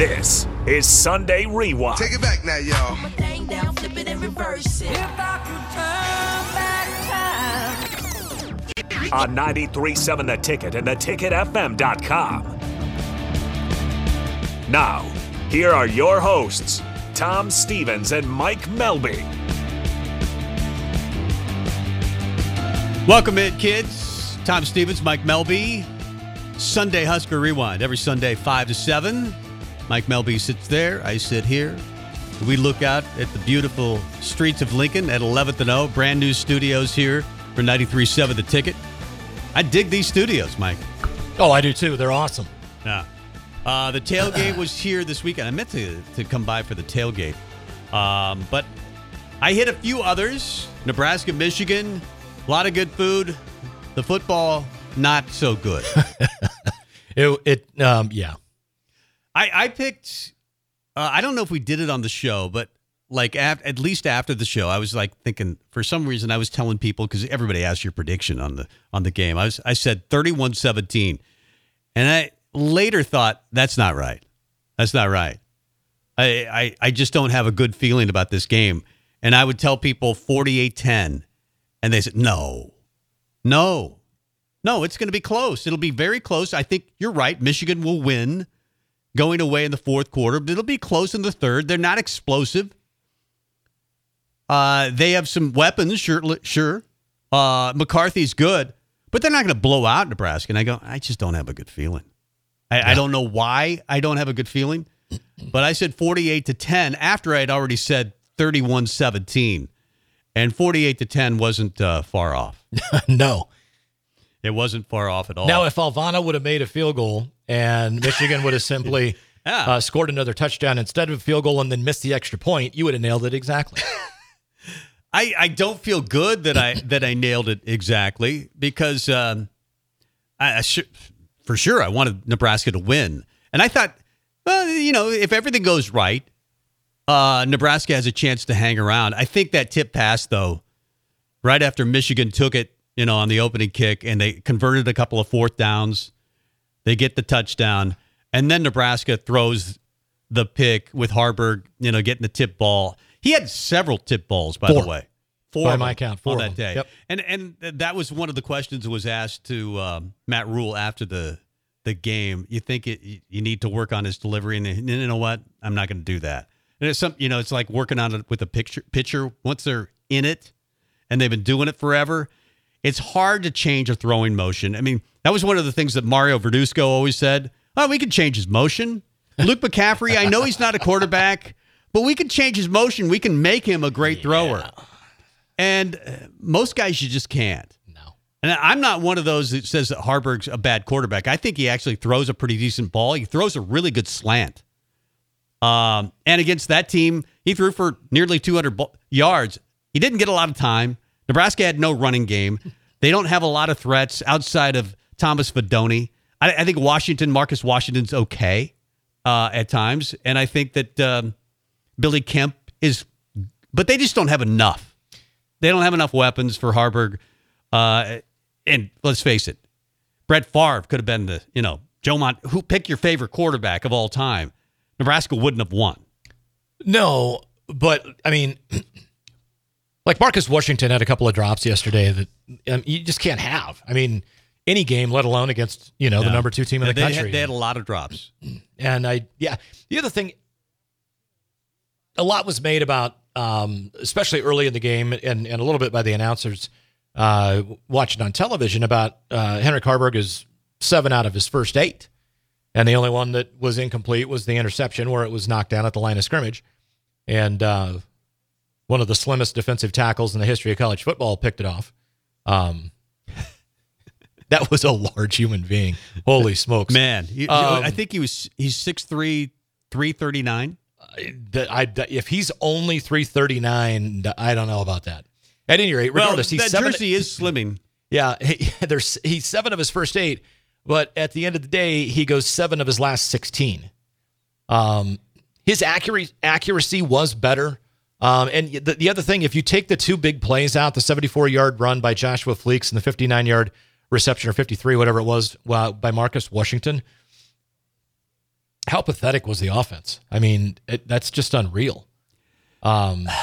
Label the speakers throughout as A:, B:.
A: This is Sunday Rewind.
B: Take it back now, y'all.
C: thing down, flip it and reverse it.
A: on 93.7 The Ticket and theticketfm.com. Now, here are your hosts, Tom Stevens and Mike Melby.
D: Welcome in, kids. Tom Stevens, Mike Melby. Sunday Husker Rewind. Every Sunday, 5 to 7. Mike Melby sits there. I sit here. We look out at the beautiful streets of Lincoln at 11th and O. Brand new studios here for 93.7 The Ticket. I dig these studios, Mike.
E: Oh, I do too. They're awesome.
D: Yeah. Uh, the tailgate was here this weekend. I meant to, to come by for the tailgate. Um, but I hit a few others Nebraska, Michigan, a lot of good food. The football, not so good.
E: It, it um, yeah.
D: I, I picked, uh, I don't know if we did it on the show, but like af- at least after the show, I was like thinking for some reason I was telling people because everybody asked your prediction on the on the game. I was I said 31-17. And I later thought that's not right. That's not right. I, I I just don't have a good feeling about this game. And I would tell people 48-10 and they said no. No. No, it's going to be close. It'll be very close. I think you're right. Michigan will win going away in the fourth quarter, but it'll be close in the third. They're not explosive. Uh, they have some weapons, sure. Sure, uh, McCarthy's good, but they're not going to blow out Nebraska. And I go, I just don't have a good feeling. I, I don't know why I don't have a good feeling, but I said 48 to 10 after I had already said 31 17. And 48 to 10 wasn't uh, far off.
E: no.
D: It wasn't far off at all.
E: Now, if Alvano would have made a field goal and Michigan would have simply
D: Yeah.
E: uh, scored another touchdown instead of a field goal and then missed the extra point, you would have nailed it exactly.
D: I, I don't feel good that I that I nailed it exactly because um, I, I should, for sure I wanted Nebraska to win, and I thought, well, you know, if everything goes right, uh, Nebraska has a chance to hang around. I think that tip pass though, right after Michigan took it, you know, on the opening kick, and they converted a couple of fourth downs, they get the touchdown, and then Nebraska throws the pick with Haarberg, you know, getting the tip ball. He had several tip balls, by
E: Four.
D: the way. Four
E: By my count, four
D: on that day.
E: Yep.
D: And and that was one of the questions that was asked to um, Matt Rhule after the the game. You think it, you- you need to work on his delivery, and you know what? I'm not going to do that. And it's some, you know, it's like working on it with a picture pitcher. Once they're in it, and they've been doing it forever, it's hard to change a throwing motion. I mean, that was one of the things that Mario Verduzco always said. Oh, we can change his motion. Luke McCaffrey, I know he's not a quarterback, but we can change his motion. We can make him a great thrower. And uh, most guys, you just can't.
E: no.
D: And I'm not one of those that says that Haarberg's a bad quarterback. I think he actually throws a pretty decent ball. He throws a really good slant. Um, and against that team, he threw for nearly 200 bo- yards. He didn't get a lot of time. Nebraska had no running game. They don't have a lot of threats outside of Thomas Fidone. I, I think Washington, Marcus Washington's okay uh, at times, and I think that um, Billy Kemp is, but they just don't have enough. They don't have enough weapons for Haarberg. Uh, and let's face it, Brett Favre could have been the, you know, Joe Mont, who pick your favorite quarterback of all time. Nebraska wouldn't have won.
E: No, but I mean, like Marcus Washington had a couple of drops yesterday that um, you just can't have. I mean, any game, let alone against you know the number two team in the
D: they
E: country.
D: Had, they had a lot of drops.
E: And I, yeah, the other thing, a lot was made about, um, especially early in the game, and, and a little bit by the announcers uh, watching on television about uh, Heinrich Haarberg is seven out of his first eight, and the only one that was incomplete was the interception where it was knocked down at the line of scrimmage, and uh, one of the slimmest defensive tackles in the history of college football picked it off. Um, that was a large human being. Holy smokes,
D: Man, you-
E: Um,
D: I think he was he's 6'3", 339.
E: that I that if he's only 339, I don't know about that. At any rate, regardless,
D: well,
E: he's
D: that
E: seven.
D: jersey is slimming.
E: Yeah, he, there's he's seven of his first eight, but at the end of the day, he goes seven of his last 16. Um, his accuracy accuracy was better. Um, and the, the other thing, if you take the two big plays out, the 74 yard run by Joshua Fleeks and the 59 yard reception or 53, whatever it was, uh, by Marcus Washington, how pathetic was the offense? I mean, it, that's just unreal. Um,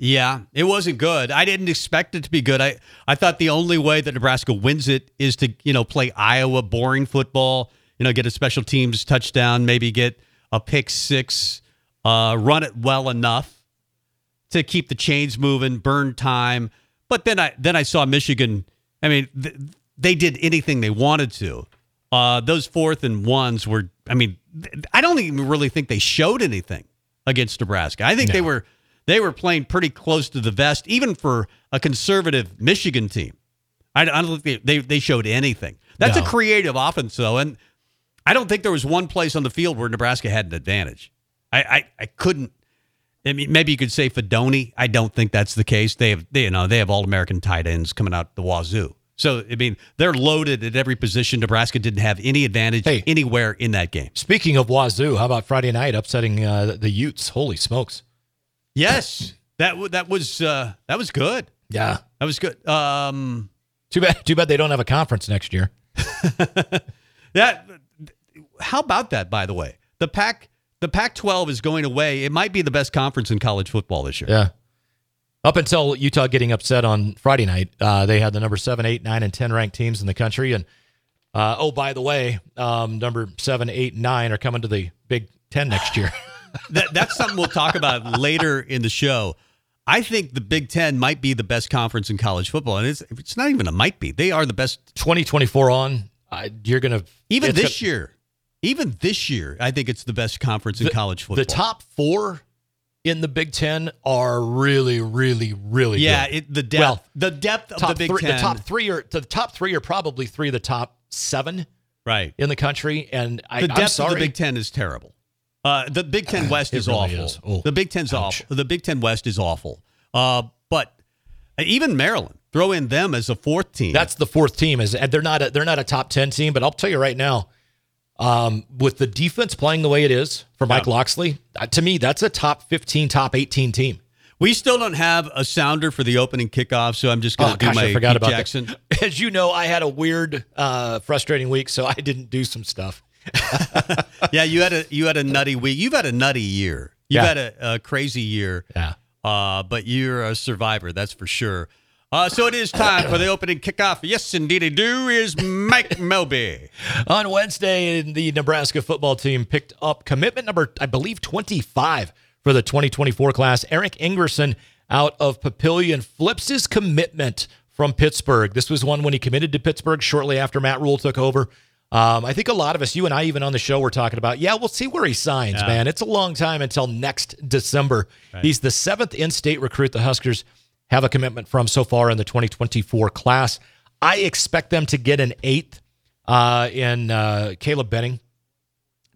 D: Yeah, it wasn't good. I didn't expect it to be good. I, I thought the only way that Nebraska wins it is to, you know, play Iowa boring football, you know, get a special teams touchdown, maybe get a pick six, uh, run it well enough to keep the chains moving, burn time. But then I then I saw Michigan. I mean, th- they did anything they wanted to. Uh, those fourth and ones were. I mean, th- I don't even really think they showed anything against Nebraska. I think they were they were playing pretty close to the vest, even for a conservative Michigan team. I, I don't think they, they they showed anything. That's
E: No.
D: a creative offense, though, and I don't think there was one place on the field where Nebraska had an advantage. I I, I couldn't. I mean, maybe you could say Fidone. I don't think that's the case. They have, they, you know, they have all American tight ends coming out the wazoo. So I mean, they're loaded at every position. Nebraska didn't have any advantage
E: Hey.
D: anywhere in that game.
E: speaking of Wazoo, how about Friday night upsetting uh, the Utes? Holy smokes!
D: Yes, that w- that was uh, that was good.
E: Yeah.
D: That was good. Um,
E: Too bad. Too bad they don't have a conference next year.
D: that. How about that? By the way, the Pac the Pac-12 is going away. It might be the best conference in college football this year.
E: Yeah. Up until Utah getting upset on Friday night, uh, they had the number seven, eight, nine, and ten ranked teams in the country. And uh, oh, by the way, um, number seven, eight, nine are coming to the Big Ten next year.
D: that, that's something we'll talk about later in the show. I think the Big Ten might be the best conference in college football, and it's it's not even a might be. They are the best.
E: 2024 on, uh, you're gonna
D: Even this
E: gonna-
D: year, even this year, I think it's the best conference in college football.
E: The top four in the Big Ten are really, really, really
D: yeah, it, the depth,
E: Well,
D: the depth of the Big
E: three,
D: Ten,
E: the top three are the top three are probably three of the top seven
D: right?
E: in the country. And I,
D: The
E: I'm
D: depth
E: sorry,
D: of the Big Ten is terrible. Uh, the Big Ten West is
E: really
D: awful.
E: is. Oh,
D: the Big Ten's
E: ouch.
D: awful. The Big Ten West is awful. Uh, but even Maryland, throw in them as a fourth team.
E: That's the fourth team. Is they're not a, they're not a top ten team, but I'll tell you right now, um, with the defense playing the way it is for Mike
D: Yeah.
E: Locksley, uh, to me that's a top fifteen, top eighteen team.
D: we still don't have a sounder for the opening kickoff, so I'm just going to
E: Oh
D: do
E: gosh,
D: my
E: I forgot
D: Pete
E: about
D: Jackson.
E: that. As you know, I had a weird, uh, frustrating week, so I didn't do some stuff.
D: yeah, you had a you had a nutty week. You've had a nutty year. You've
E: Yeah.
D: had a, a crazy year.
E: Yeah.
D: Uh, but you're a survivor, that's for sure. Uh, so it is time for the opening kickoff. Yes, indeed, it do. Is Mike Melby.
E: On Wednesday, the Nebraska football team picked up commitment number, I believe, 25 for the 2024 class. Eric Ingwerson out of Papillion flips his commitment from Pittsburgh. This was one when he committed to Pittsburgh shortly after Matt Rhule took over. Um, I think a lot of us, you and I, even on the show, were talking about, yeah, we'll see where he signs, man. It's a long time until next December. He's the seventh in state recruit the Huskers have a commitment from so far in the 2024 class. I expect them to get an eighth uh, in uh, Caleb Benning.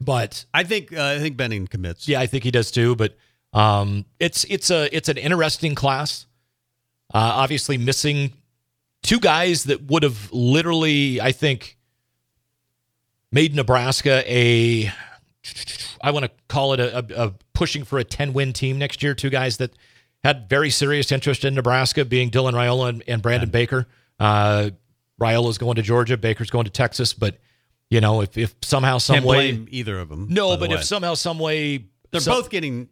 E: But
D: I think uh, I think Benning commits.
E: yeah, I think he does too. But um, it's it's a it's an interesting class. Uh, obviously, missing two guys that would have literally, I think, made Nebraska a. I want to call it a, a, a pushing for a ten win team next year. Two guys that had very serious interest in Nebraska, being Dylan Raiola and, and Brandon Baker. Uh, Raiola's going to Georgia, Baker's going to Texas, but. You know, if, if somehow, some
D: Can't
E: way,
D: either of them.
E: no,
D: by the
E: but if somehow, some way,
D: they're
E: some-
D: both getting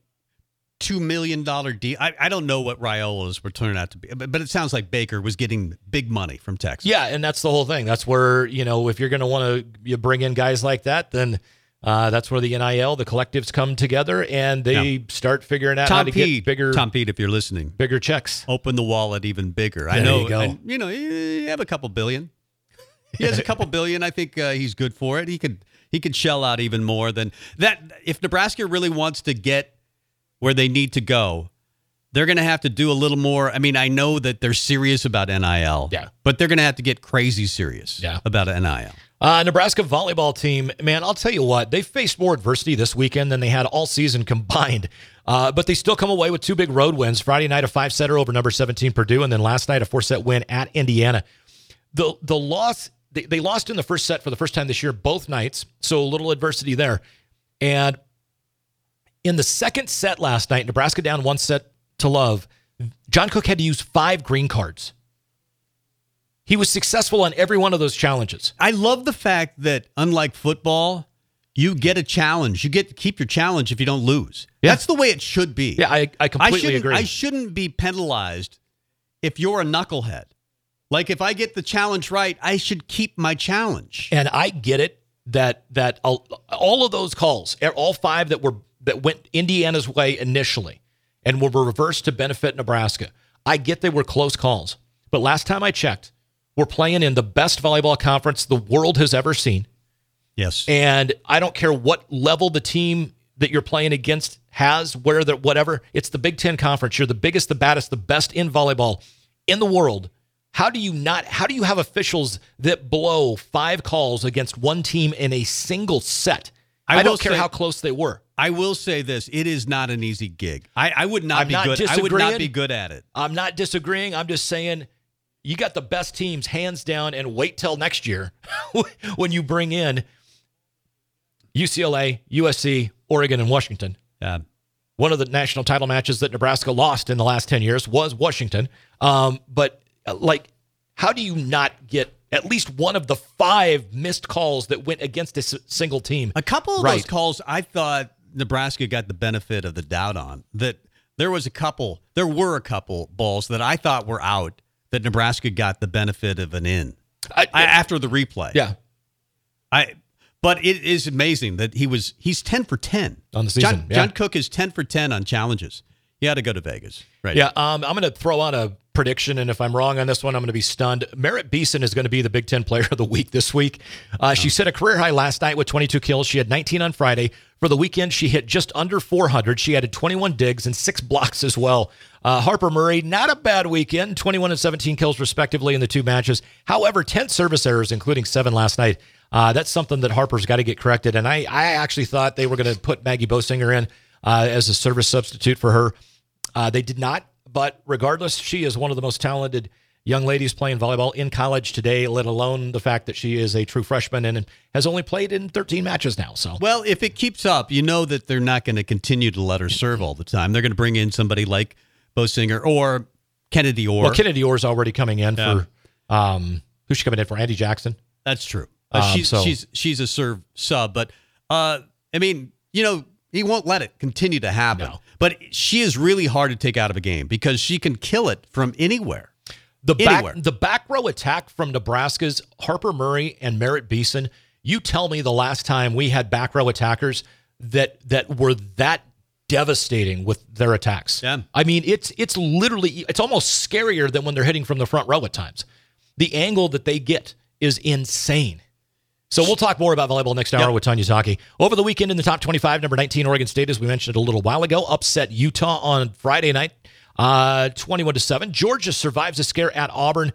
D: two million dollar deal. I, I don't know what Raiola's were turning out to be, but, but it sounds like Baker was getting big money from Texas.
E: Yeah, and that's the whole thing. That's where you know if you're going to want to you bring in guys like that, then uh, that's where the NIL, the collectives come together and they
D: Yeah.
E: start figuring out how to
D: Pete,
E: get bigger,
D: Tom Pete, if you're listening,
E: bigger checks.
D: open the wallet even bigger. I know,
E: you go.
D: you know, you have a couple billion. He has a couple billion. I think uh, he's good for it. He could he could shell out even more than that. If Nebraska really wants to get where they need to go, they're going to have to do a little more. I mean, I know that they're serious about NIL,
E: Yeah.
D: but they're going to have to get crazy serious
E: Yeah.
D: about NIL.
E: Uh, Nebraska volleyball team, man, I'll tell you what, they faced more adversity this weekend than they had all season combined. Uh, but they still come away with two big road wins. Friday night, a five setter over number 17 Purdue, and then last night, a four set win at Indiana. The, the loss, they, they lost in the first set for the first time this year, both nights. So a little adversity there. And in the second set last night, Nebraska down one set to love. John Cook had to use five green cards. He was successful on every one of those challenges.
D: I love the fact that unlike football, you get a challenge. You get to keep your challenge if you don't lose.
E: Yeah.
D: That's the way it should be.
E: Yeah, I, I completely
D: shouldn't,
E: agree.
D: I shouldn't be penalized if you're a knucklehead. Like if I get the challenge right, I should keep my challenge.
E: And I get it that that all, all of those calls, all five that were that went Indiana's way initially, and were reversed to benefit Nebraska. I get they were close calls, but last time I checked, we're playing in the best volleyball conference the world has ever seen,
D: Yes.
E: and I don't care what level the team that you're playing against has, where the whatever. It's the Big Ten conference. You're the biggest, the baddest, the best in volleyball in the world. How do you not? How do you have officials that blow five calls against one team in a single set?
D: I
E: I, don't care
D: say-
E: how close they were.
D: I will say this: it is not an easy gig. I, I would not
E: I'm
D: be
E: not
D: good. I would not be good at it.
E: I'm not disagreeing. I'm just saying you got the best teams hands down, and wait till next year when you bring in UCLA, USC, Oregon, and Washington.
D: Yeah.
E: One of the national title matches that Nebraska lost in the last 10 years was Washington. Um, but, uh, like, how do you not get at least one of the five missed calls that went against a s- single team?
D: A couple of
E: Right.
D: those calls, I thought Nebraska got the benefit of the doubt on. That there was a couple, there were a couple balls that I thought were out that Nebraska got the benefit of an in
E: I-
D: I, after the replay.
E: yeah.
D: I. But it is amazing that he was he's ten for ten
E: On the
D: John,
E: season, yeah.
D: John Cook is ten for ten on challenges. He had to go to Vegas. Right.
E: Yeah, um, I'm going to throw out a prediction, and if I'm wrong on this one, I'm going to be stunned. Merritt Beason is going to be the Big Ten Player of the Week this week. Uh, She set a career high last night with 22 kills. She had 19 on Friday. For the weekend, she hit just under 400. She added 21 digs and six blocks as well. Uh, Harper Murray, not a bad weekend, 21 and 17 kills respectively in the two matches. However, 10 service errors, including seven last night. Uh, that's something that Harper's got to get corrected. And I, I actually thought they were going to put Maggie Bosinger in uh, as a service substitute for her. Uh, they did not, but regardless, she is one of the most talented young ladies playing volleyball in college today, let alone the fact that she is a true freshman and has only played in 13 matches now. So,
D: Well, if it keeps up, you know that they're not going to continue to let her serve all the time. They're going to bring in somebody like Bosinger or Kennedy Orr.
E: well, Kennedy Orr is already coming in
D: Yeah.
E: for, um, who's she coming in for? Andi Jackson.
D: That's true. Uh,
E: Um,
D: she's
E: so-
D: she's she's a serve sub, but uh, I mean, you know, he won't let it continue to happen.
E: No.
D: But she is really hard to take out of a game because she can kill it from anywhere.
E: The
D: Anywhere.
E: back, the back row attack from Nebraska's Harper Murray and Merritt Beason. You tell me the last time we had back row attackers that that were that devastating with their attacks.
D: Yeah.
E: I mean, it's it's literally it's almost scarier than when they're hitting from the front row at times. The angle that they get is insane. So we'll talk more about volleyball next hour
D: Yep.
E: with Tanya Taki. Over the weekend in the top 25, number 19, Oregon State, as we mentioned a little while ago, upset Utah on Friday night, uh, 21 to 7. Georgia survives a scare at Auburn,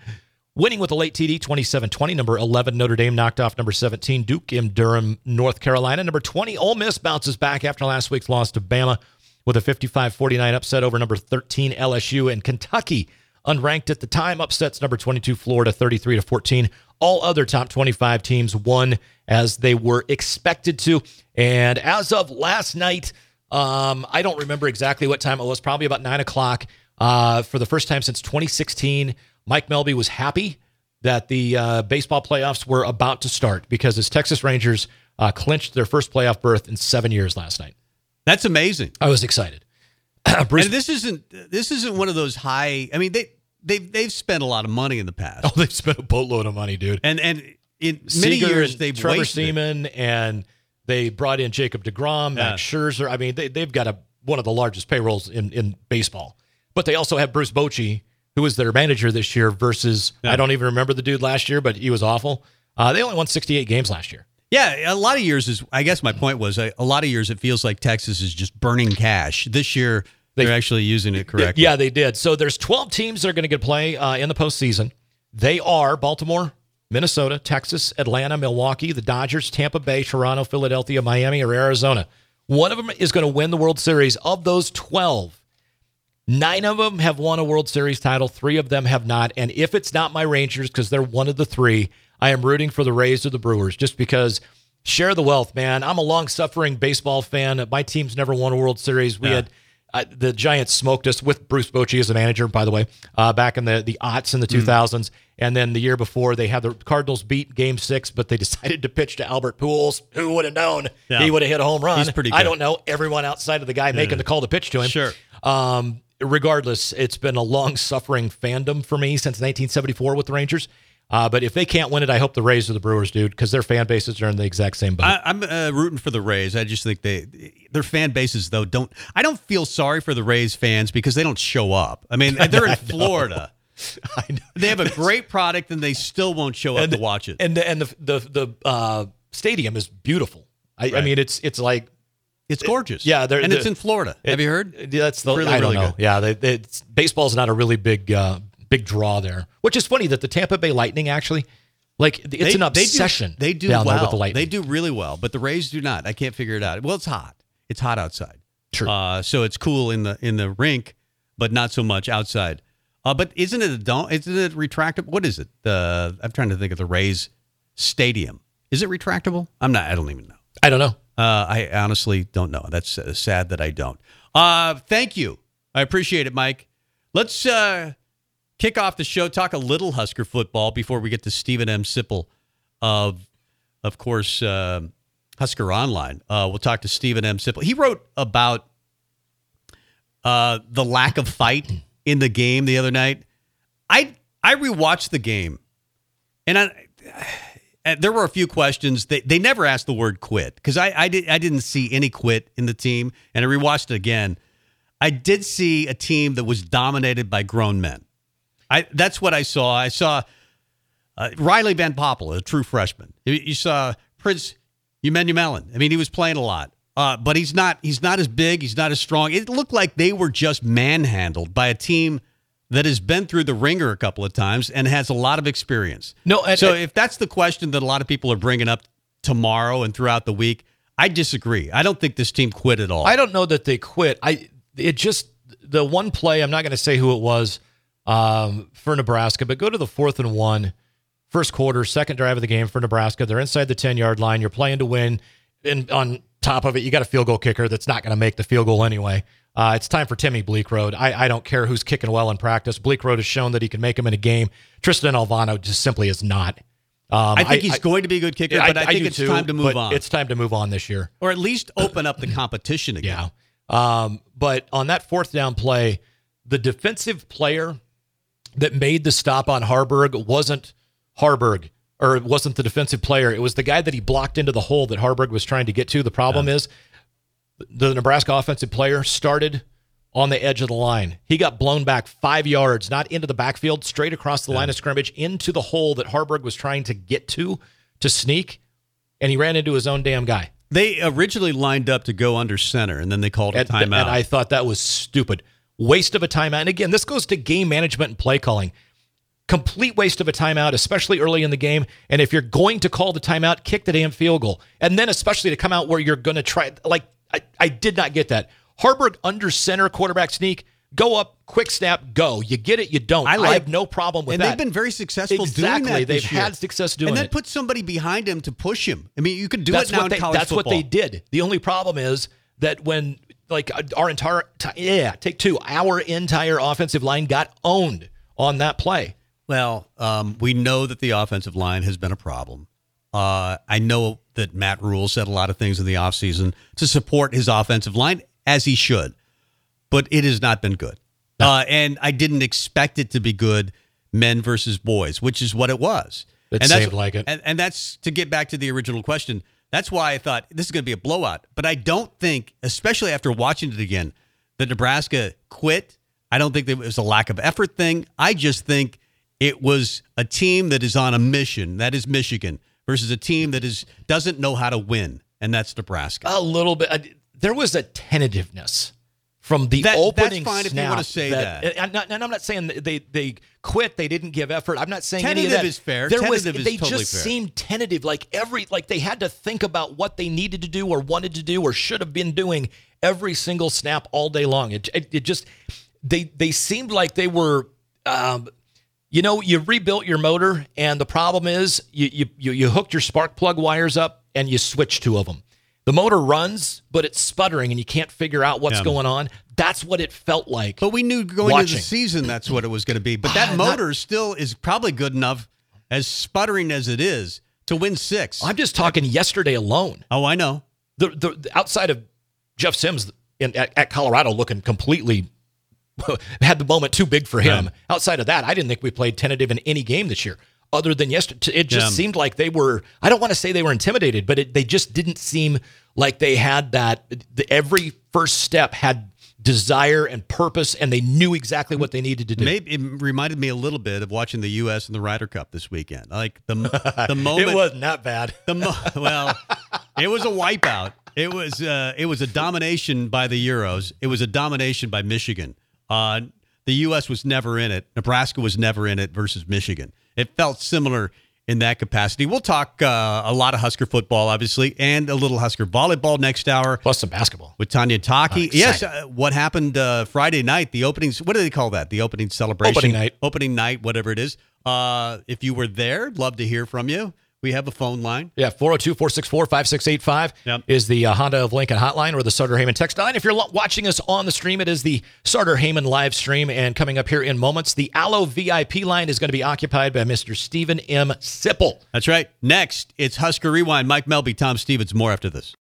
E: winning with a late TD 27 20. Number 11, Notre Dame knocked off number 17, Duke in Durham, North Carolina. Number 20, Ole Miss bounces back after last week's loss to Bama with a 55 49 upset over number 13, LSU. And Kentucky, unranked at the time, upsets number 22, Florida 33 to 14. All other top 25 teams won as they were expected to. And as of last night, um, I don't remember exactly what time it was, probably about nine o'clock. Uh, for the first time since 2016, Mike Melby was happy that the uh, baseball playoffs were about to start because his Texas Rangers uh, clinched their first playoff berth in seven years last night.
D: That's amazing.
E: I was excited. Bruce,
D: and this isn't this isn't one of those high. I mean, they they they've spent a lot of money in the past,
E: oh, they've spent a boatload of money, dude.
D: and and in many
E: Seager
D: years they've
E: Trevor
D: wasted.
E: Seaman and they brought in Jacob DeGrom, Max Scherzer. I mean, they, they've got a one of the largest payrolls in, in baseball. But they also have Bruce Bochy, who was their manager this year, versus I don't even remember the dude last year, but he was awful. Uh, they only won 68 games last year.
D: Yeah, a lot of years is. I guess my point was a, a lot of years it feels like Texas is just burning cash. This year they're actually using it correctly.
E: Yeah, they did. So there's 12 teams that are going to get to play uh, in the postseason. They are Baltimore, Minnesota, Texas, Atlanta, Milwaukee, the Dodgers, Tampa Bay, Toronto, Philadelphia, Miami, or Arizona. One of them is going to win the World Series. Of those 12, nine of them have won a World Series title. Three of them have not. And if it's not my Rangers, because they're one of the three, I am rooting for the Rays or the Brewers just because share the wealth, man. I'm a long suffering baseball fan. My team's never won a World Series. We
D: Yeah.
E: had I, the Giants smoked us with Bruce Bochy as a manager, by the way, uh, back in the the aughts in the
D: Mm.
E: 2000s, and then the year before they had the Cardinals beat Game Six, but they decided to pitch to Albert Pujols. Who would have known
D: Yeah.
E: he would have hit a home run?
D: He's pretty good.
E: I don't know. Everyone outside of the guy making the call to pitch to him.
D: Sure.
E: Um, regardless, it's been a long suffering fandom for me since 1974 with the Rangers. Uh, but if they can't win it, I hope the Rays or the Brewers, dude, because their fan bases are in the exact same boat.
D: I, I'm uh, rooting for the Rays. I just think they their fan bases though don't. I don't feel sorry for the Rays fans because they don't show up. I mean, they're in Florida.
E: I know.
D: They have a great product and they still won't show up to watch it.
E: And the and the the the uh, stadium is beautiful. I, I mean, it's it's like
D: It's gorgeous.
E: yeah, they're-
D: and it's in Florida. have you heard?
E: That's the
D: Really,
E: I don't
D: really
E: know.
D: good.
E: Yeah, they, they, baseball's not a really big uh, big draw there. Which is funny that the Tampa Bay Lightning actually, like, it's
D: They-
E: an
D: they do-
E: obsession.
D: They do,
E: down
D: well.
E: with the Lightning.
D: They do really well, but the Rays do not. I can't figure it out. Well, it's hot. It's hot outside.
E: True.
D: Uh, so it's cool in the in the rink, but not so much outside. Uh, but isn't it a dome? Isn't it retractable? What is it? The I'm trying to think of the Rays stadium. Is it retractable? I'm not. I don't even know.
E: I don't know.
D: Uh, I honestly don't know. That's uh, sad that I don't. Uh, thank you. I appreciate it, Mike. Let's uh, kick off the show. Talk a little Husker football before we get to Steven M. Sipple of, of course, uh, Husker Online. Uh, we'll talk to Steven M. Sipple. He wrote about the lack of fight in the game the other night. I I rewatched the game, and I there were a few questions. They they never asked the word quit because I I did I didn't see any quit in the team, and I rewatched it again. I did see a team that was dominated by grown men. I that's what I saw. I saw uh, Riley Van Poppel, a true freshman. You, you saw Prince Emmanuel. I mean, he was playing a lot, uh, but he's not. He's not as big. He's not as strong. It looked like they were just manhandled by a team that has been through the ringer a couple of times and has a lot of experience.
E: No, and-
D: so
E: and-
D: if that's the question that a lot of people are bringing up tomorrow and throughout the week, I disagree. I don't think this team quit at all.
E: I don't know that they quit. I it just the one play. I'm not going to say who it was um, for Nebraska, but go to the fourth and one, first quarter, second drive of the game for Nebraska. They're inside the 10 yard line. You're playing to win, and on top of it, you got a field goal kicker that's not going to make the field goal anyway. Uh, it's time for Timmy Bleekrode. I, I don't care who's kicking well in practice. Bleakroad has shown that he can make them in a game. Tristan Alvano just simply is not. Um,
D: I think he's going to be a good kicker, but I, think
E: do
D: it's
E: too,
D: time to move on,
E: It's time to move on this year.
D: or at least open up the competition again.
E: Yeah. Um, but on that fourth down play, the defensive player that made the stop on Haarberg wasn't Haarberg or it wasn't the defensive player. It was the guy that he blocked into the hole that Haarberg was trying to get to. The problem is the Nebraska offensive player started on the edge of the line. He got blown back five yards, not into the backfield, straight across the line of scrimmage into the hole that Haarberg was trying to get to to sneak, and he ran into his own damn guy.
D: They originally lined up to go under center, and then they called a
E: And,
D: timeout.
E: and I thought that was stupid. Waste of a timeout. And again, this goes to game management and play calling. Complete waste of a timeout, especially early in the game. And if you're going to call the timeout, kick the damn field goal. And then especially to come out where you're going to try. Like, I, I did not get that. Haarberg under center quarterback sneak. Go up, quick snap, go. You get it, you don't. I,
D: like-
E: have no problem with
D: and
E: that.
D: And they've been very successful
E: Exactly.
D: doing that. this
E: They've
D: year.
E: had success doing it.
D: and then
E: it.
D: put somebody behind him to push him. I mean, you can do
E: that's
D: it now
E: they,
D: college
E: that's
D: football.
E: what they did. The only problem is that when like our entire yeah take two our entire offensive line got owned on that play.
D: Well, um, we know that the offensive line has been a problem. Uh, I know that Matt Rhule said a lot of things in the offseason to support his offensive line, as he should, but it has not been good. Uh, and I didn't expect it to be good, men versus boys, which is what it was.
E: It
D: and
E: seemed like it.
D: And, and that's to get back to the original question. That's why I thought this is going to be a blowout. But I don't think, especially after watching it again, that Nebraska quit. I don't think that it was a lack of effort thing. I just think it was a team that is on a mission. That is Michigan versus a team that is doesn't know how to win, and that's Nebraska.
E: A little bit. uh, There was a tentativeness from the
D: That- that's
E: opening
D: fine if you wanna say that.
E: and I'm not, and I'm not saying that they they quit. They didn't give effort. I'm not saying any of
D: Tentative
E: that.
D: is fair.
E: There was.
D: Tentative is
E: they
D: totally
E: just
D: fair.
E: seemed tentative. Like every like they had to think about what they needed to do or wanted to do or should have been doing every single snap all day long. It it, it just they they seemed like they were. Um, you know, you rebuilt your motor, and the problem is you, you you hooked your spark plug wires up and you switched two of them. the motor runs, but it's sputtering and you can't figure out what's
D: Yeah.
E: going on. That's what it felt like.
D: But we knew going into the season that's what it was going to be. But that
E: Ah, not-
D: motor still is probably good enough, as sputtering as it is, to win six.
E: I'm just talking yesterday alone.
D: oh, I know.
E: The, the, the outside of Jeff Sims in, at, at Colorado looking completely had the moment too big for him.
D: Right.
E: Outside of that, I didn't think we played tentative in any game this year. Other than yesterday, it just
D: Yeah.
E: seemed like they were. I don't want to say they were intimidated, but it, they just didn't seem like they had that. The, every first step had desire and purpose, and they knew exactly what they needed to do.
D: Maybe it reminded me a little bit of watching the U.S. and the Ryder Cup this weekend. Like the the moment
E: it wasn't that bad.
D: the mo- well, it was a wipeout. It was uh, it was a domination by the Euros. It was a domination by Michigan. Uh, the U.S. was never in it. Nebraska was never in it versus Michigan. It felt similar in that capacity. We'll talk uh, a lot of Husker football, obviously, and a little Husker volleyball next hour
E: Plus some basketball.
D: with Tanya Taki.
E: Oh,
D: yes, uh, what happened uh, Friday night? The openings. What do they call that? The opening celebration.
E: Opening night.
D: Opening night. Whatever it is. Uh, if you were there, love to hear from you. We have a phone line.
E: Yeah, 402 464 5685 is the uh, Honda of Lincoln hotline or the Sartor Hamann text line. If you're lo- watching us on the stream, it is the Sartor Hamann live stream. And coming up here in moments, the Allo VIP line is going to be occupied by Mr. Steven M. Sipple.
D: That's right. Next, it's Husker Rewind. Mike Melby, Tom Stevens. More after this.